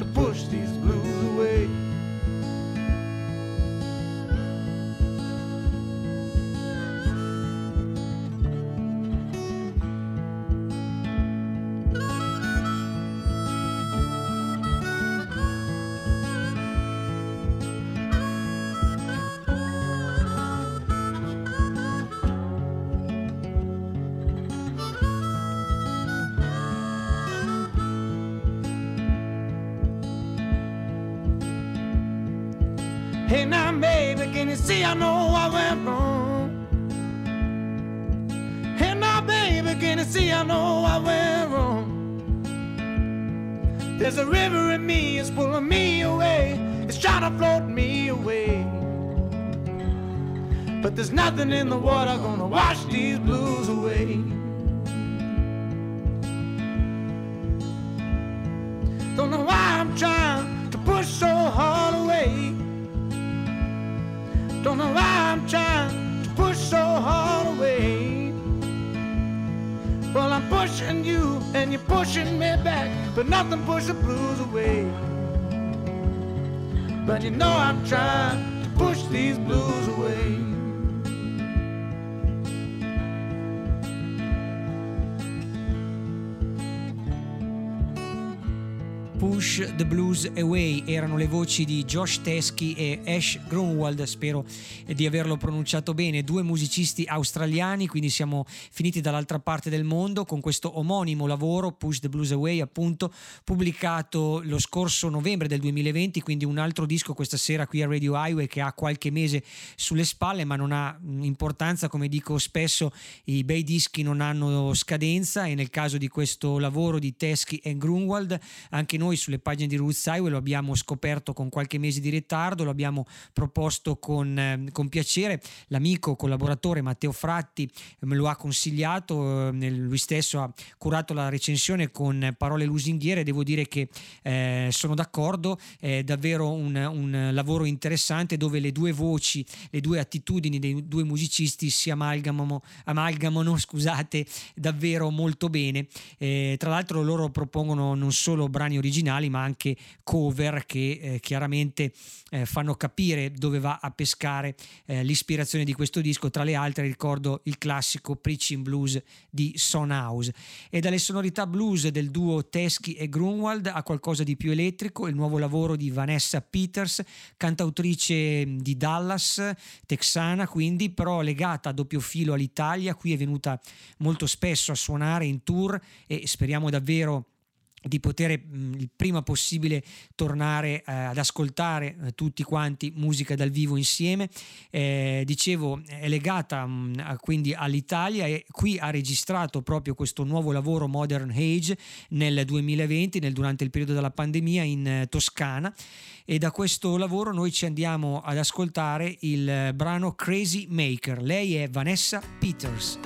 Nothing in the water gonna wash these blues away. Don't know why I'm trying to push so hard away. Don't know why I'm trying to push so hard away. Well, I'm pushing you and you're pushing me back, but nothing pushes the blues away. But you know I'm trying Blues Away erano le voci di Josh Teskey e Ash Grunwald, spero di averlo pronunciato bene, due musicisti australiani, quindi siamo finiti dall'altra parte del mondo con questo omonimo lavoro Push the Blues Away, appunto pubblicato lo scorso novembre del 2020, quindi un altro disco questa sera qui a Radio Highway che ha qualche mese sulle spalle, ma non ha importanza, come dico spesso, i bei dischi non hanno scadenza e nel caso di questo lavoro di Teskey e Grunwald anche noi sulle pagine di Roots Highway lo abbiamo scoperto con qualche mese di ritardo, lo abbiamo proposto con, eh, con piacere. L'amico collaboratore Matteo Fratti me lo ha consigliato, eh, lui stesso ha curato la recensione con parole lusinghiere. Devo dire che eh, sono d'accordo, è davvero un, un, lavoro interessante dove le due voci, le due attitudini dei due musicisti si amalgamano, amalgamano (laughs) scusate, davvero molto bene. Eh, tra l'altro loro propongono non solo brani originali ma anche cover che eh, chiaramente eh, fanno capire dove va a pescare eh, l'ispirazione di questo disco. Tra le altre ricordo il classico Preaching Blues di Son House. E dalle sonorità blues del duo Teskey e Grunwald a qualcosa di più elettrico il nuovo lavoro di Vanessa Peters cantautrice di Dallas texana quindi però legata a doppio filo all'Italia. Qui è venuta molto spesso a suonare in tour e speriamo davvero di poter il prima possibile tornare eh, ad ascoltare eh, tutti quanti musica dal vivo insieme. Eh, dicevo, è legata mh, quindi all'Italia e qui ha registrato proprio questo nuovo lavoro Modern Age nel 2020, nel, durante il periodo della pandemia in eh, Toscana e da questo lavoro noi ci andiamo ad ascoltare il eh, brano Crazy Maker. Lei è Vanessa Peters.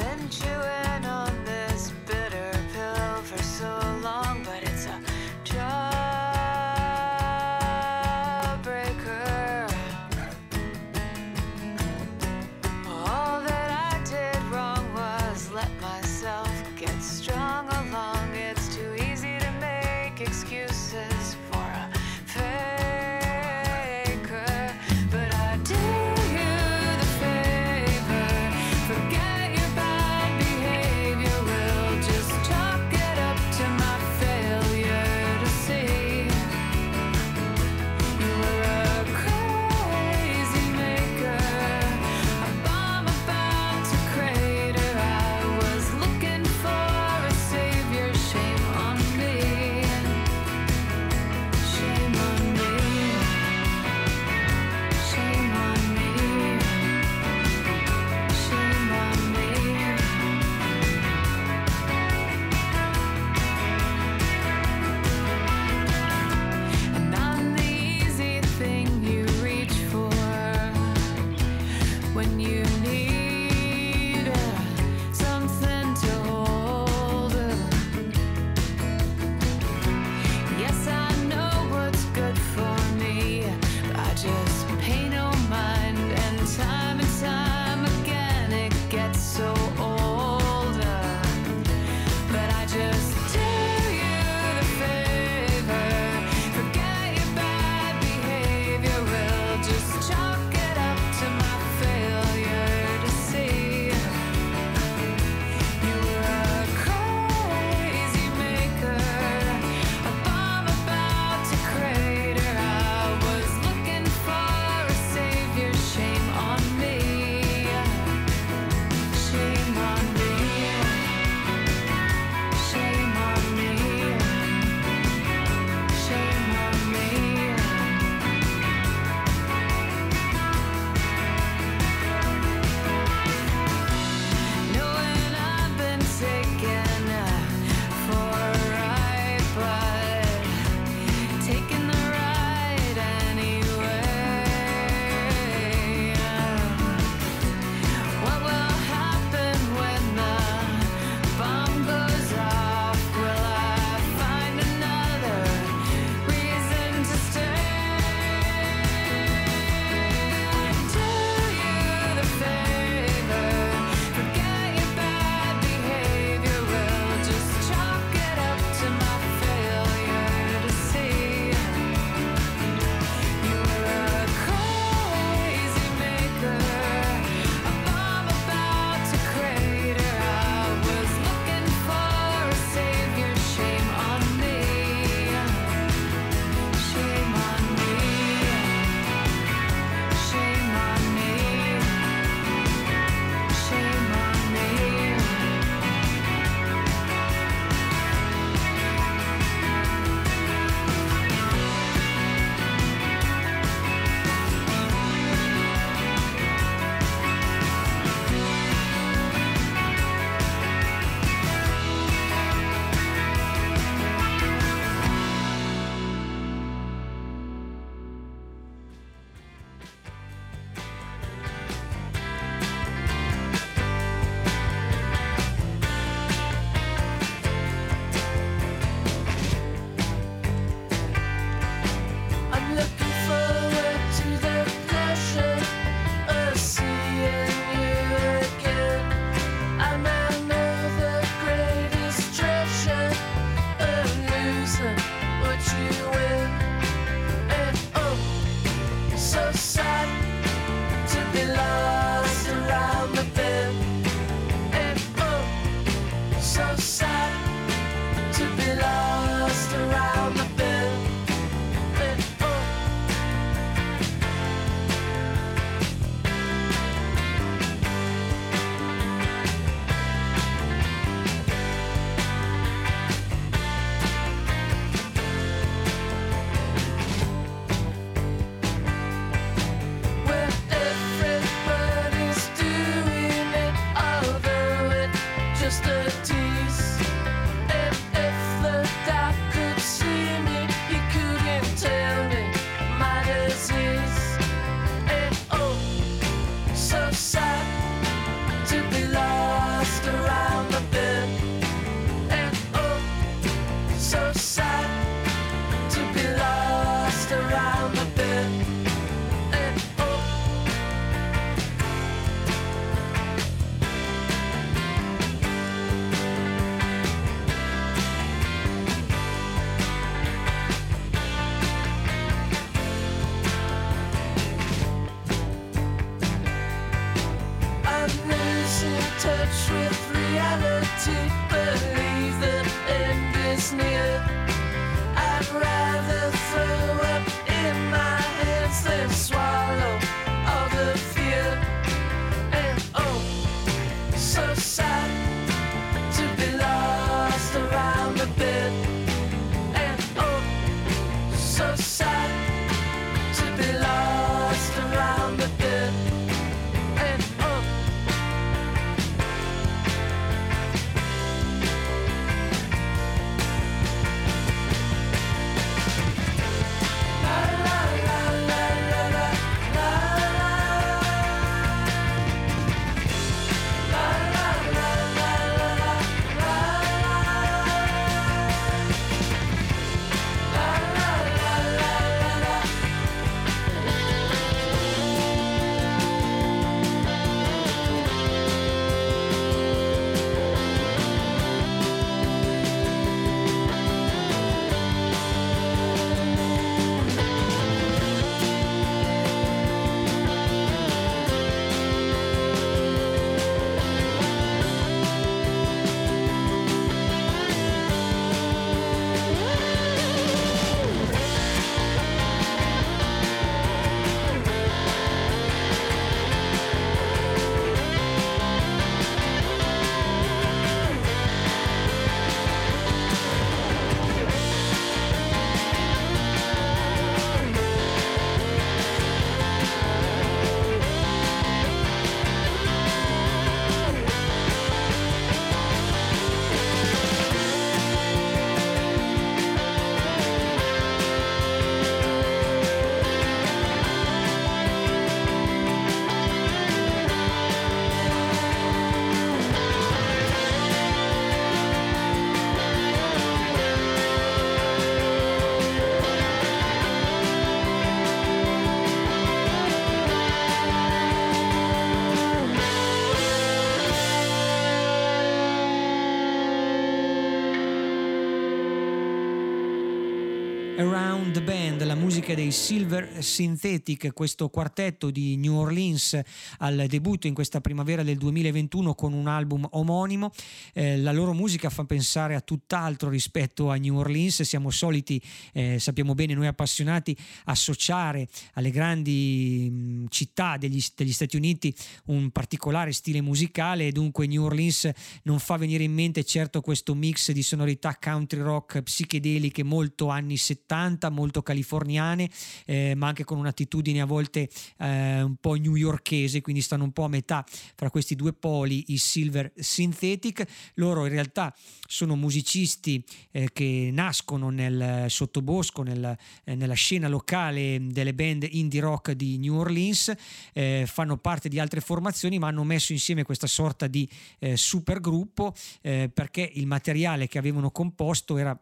Dei Silver Synthetic, questo quartetto di New Orleans al debutto in questa primavera del 2021 con un album omonimo. Eh, la loro musica fa pensare a tutt'altro rispetto a New Orleans, siamo soliti, eh, sappiamo bene noi appassionati, associare alle grandi mh, città degli, degli Stati Uniti un particolare stile musicale e dunque New Orleans non fa venire in mente certo questo mix di sonorità country rock psichedeliche molto anni 70 molto californiane eh, ma anche con un'attitudine a volte eh, un po' newyorkese quindi stanno un po' a metà fra questi due poli i Silver Synthetic. Loro in realtà sono musicisti eh, che nascono nel sottobosco nel, eh, nella scena locale delle band indie rock di New Orleans eh, fanno parte di altre formazioni ma hanno messo insieme questa sorta di eh, supergruppo perché il materiale che avevano composto era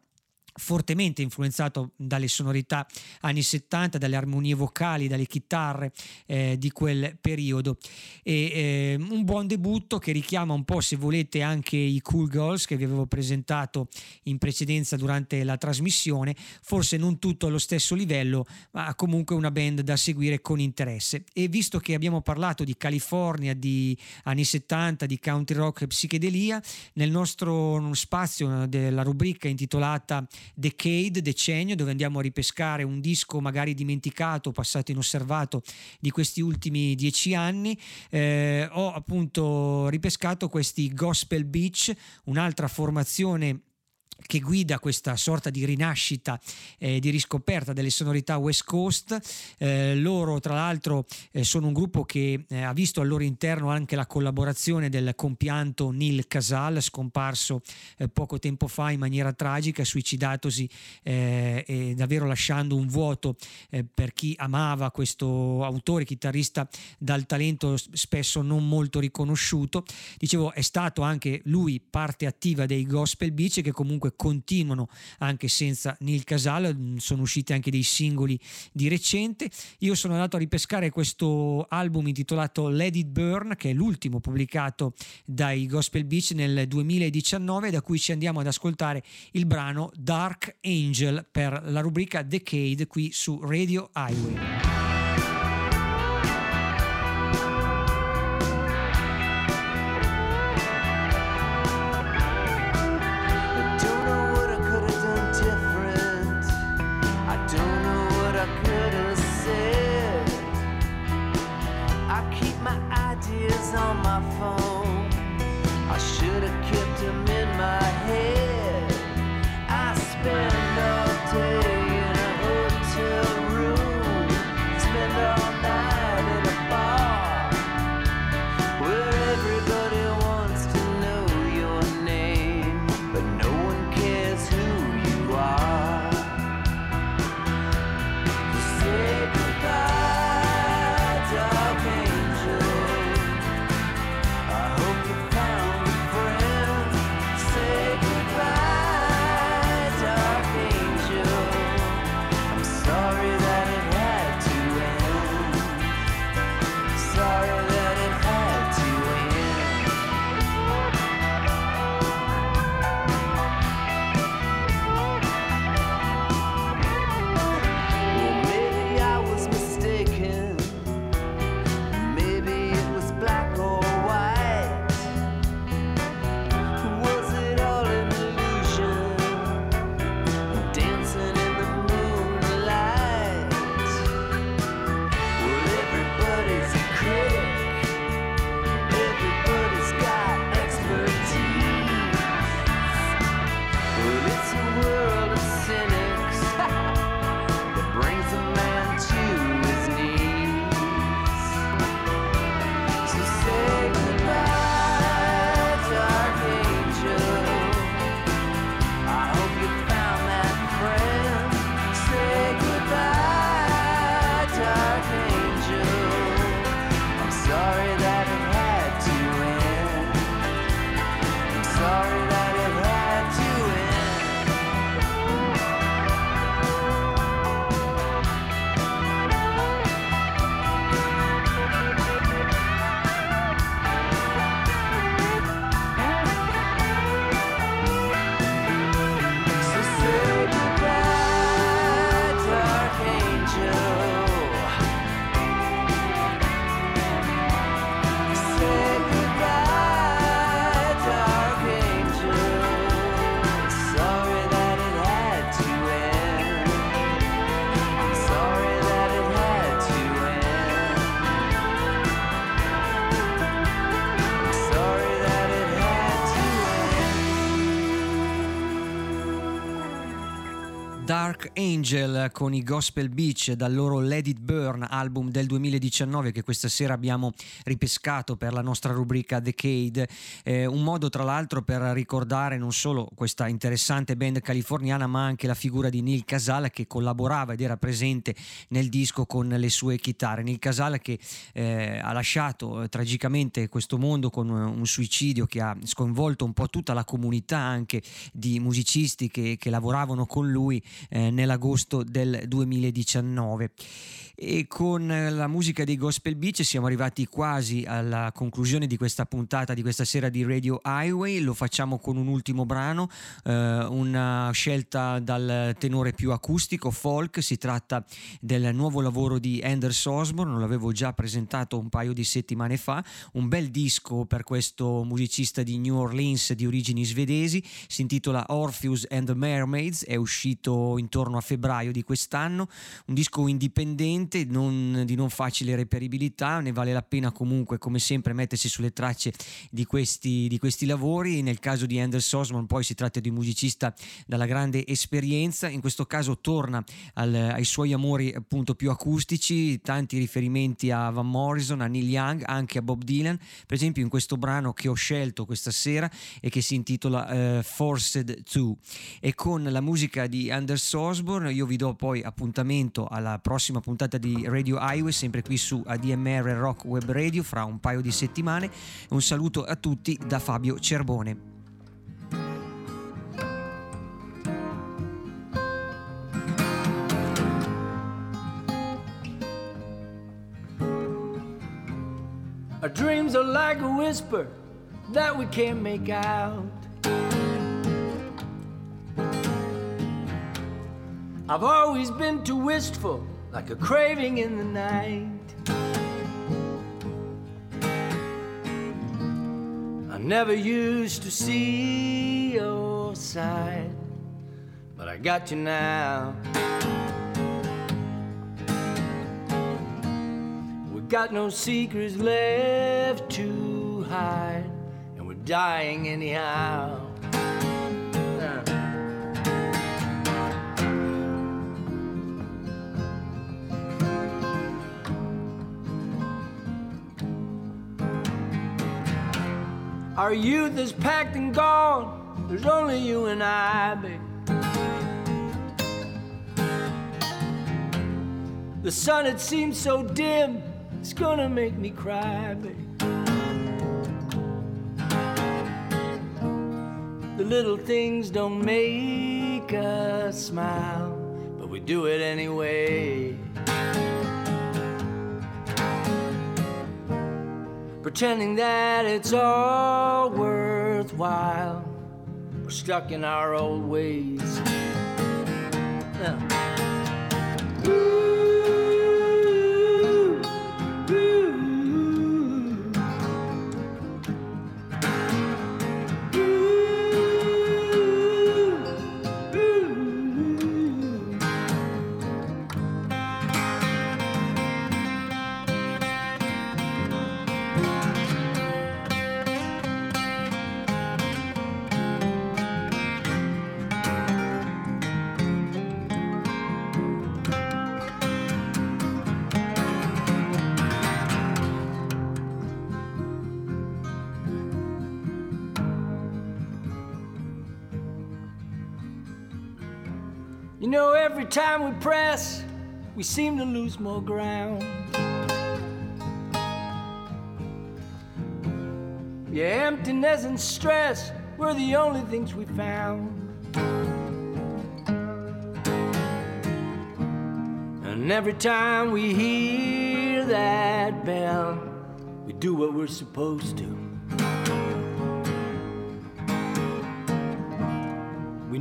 fortemente influenzato dalle sonorità anni 70, dalle armonie vocali, dalle chitarre eh, di quel periodo. E, eh, un buon debutto che richiama un po', se volete, anche i Cool Girls che vi avevo presentato in precedenza durante la trasmissione, forse non tutto allo stesso livello, ma comunque una band da seguire con interesse. E visto che abbiamo parlato di California, di anni 70, di country rock e psichedelia, nel nostro spazio della rubrica intitolata Decade, decennio, dove andiamo a ripescare un disco magari dimenticato, passato inosservato di questi ultimi dieci anni. Eh, ho appunto ripescato questi Gospel Beach, un'altra formazione che guida questa sorta di rinascita, eh, di riscoperta delle sonorità West Coast. Eh, loro, tra l'altro, eh, sono un gruppo che eh, ha visto al loro interno anche la collaborazione del compianto Neil Casal, scomparso eh, poco tempo fa in maniera tragica, suicidatosi eh, e davvero lasciando un vuoto per chi amava questo autore, chitarrista dal talento spesso non molto riconosciuto. Dicevo, è stato anche lui parte attiva dei Gospel Beach che comunque comunque continuano anche senza Neil Casal, mm, sono usciti anche dei singoli di recente. Io sono andato a ripescare questo album intitolato Let It Burn, che è l'ultimo pubblicato dai Gospel Beach nel 2019, da cui ci andiamo ad ascoltare il brano Dark Angel per la rubrica Decade qui su Radio Highway. Angel con i Gospel Beach dal loro Let It Burn album del 2019 che questa sera abbiamo ripescato per la nostra rubrica Decade Eh, un modo tra l'altro per ricordare non solo questa interessante band californiana ma anche la figura di Neil Casal che collaborava ed era presente nel disco con le sue chitarre. Neil Casal che eh, ha lasciato eh, tragicamente questo mondo con un suicidio che ha sconvolto un po' tutta la comunità anche di musicisti che, che lavoravano con lui eh, nell'agosto del 2019 e con la musica dei Gospel Beach siamo arrivati quasi alla conclusione di questa puntata di questa sera di Radio Highway. Lo facciamo con un ultimo brano eh, una scelta dal tenore più acustico folk. Si tratta del nuovo lavoro di Anders Osborne l'avevo già presentato un paio di settimane fa. Un bel disco per questo musicista di New Orleans di origini svedesi. Si intitola Orpheus and the Mermaids. È uscito intorno a febbraio di quest'anno un disco indipendente non- di non facile reperibilità ne vale la pena comunque come sempre mettersi sulle tracce di questi, di questi lavori. Nel caso di Anders Osborne poi si tratta di un musicista dalla grande esperienza. In questo caso torna al- ai suoi amori appunto più acustici tanti riferimenti a Van Morrison a Neil Young anche a Bob Dylan. Per esempio in questo brano che ho scelto questa sera e che si intitola eh, Forced 2 e con la musica di Anders Osborne io vi do poi appuntamento alla prossima puntata di Radio Highway, sempre qui su ADMR Rock Web Radio, fra un paio di settimane. Un saluto a tutti da Fabio Cerbone. Our dreams are like a whisper that we can't make out. I've always been too wistful, like a craving in the night. I never used to see your side, but I got you now. We got no secrets left to hide, and we're dying anyhow. Our youth is packed and gone. There's only you and I, babe. The sun, it seems so dim, it's gonna make me cry, babe. The little things don't make us smile, but we do it anyway. Pretending that it's all worthwhile. We're stuck in our old ways. Yeah. Time we press, we seem to lose more ground. Yeah, emptiness and stress were the only things we found. And every time we hear that bell, we do what we're supposed to.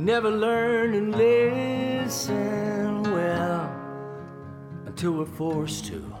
Never learn and listen well until we're forced to.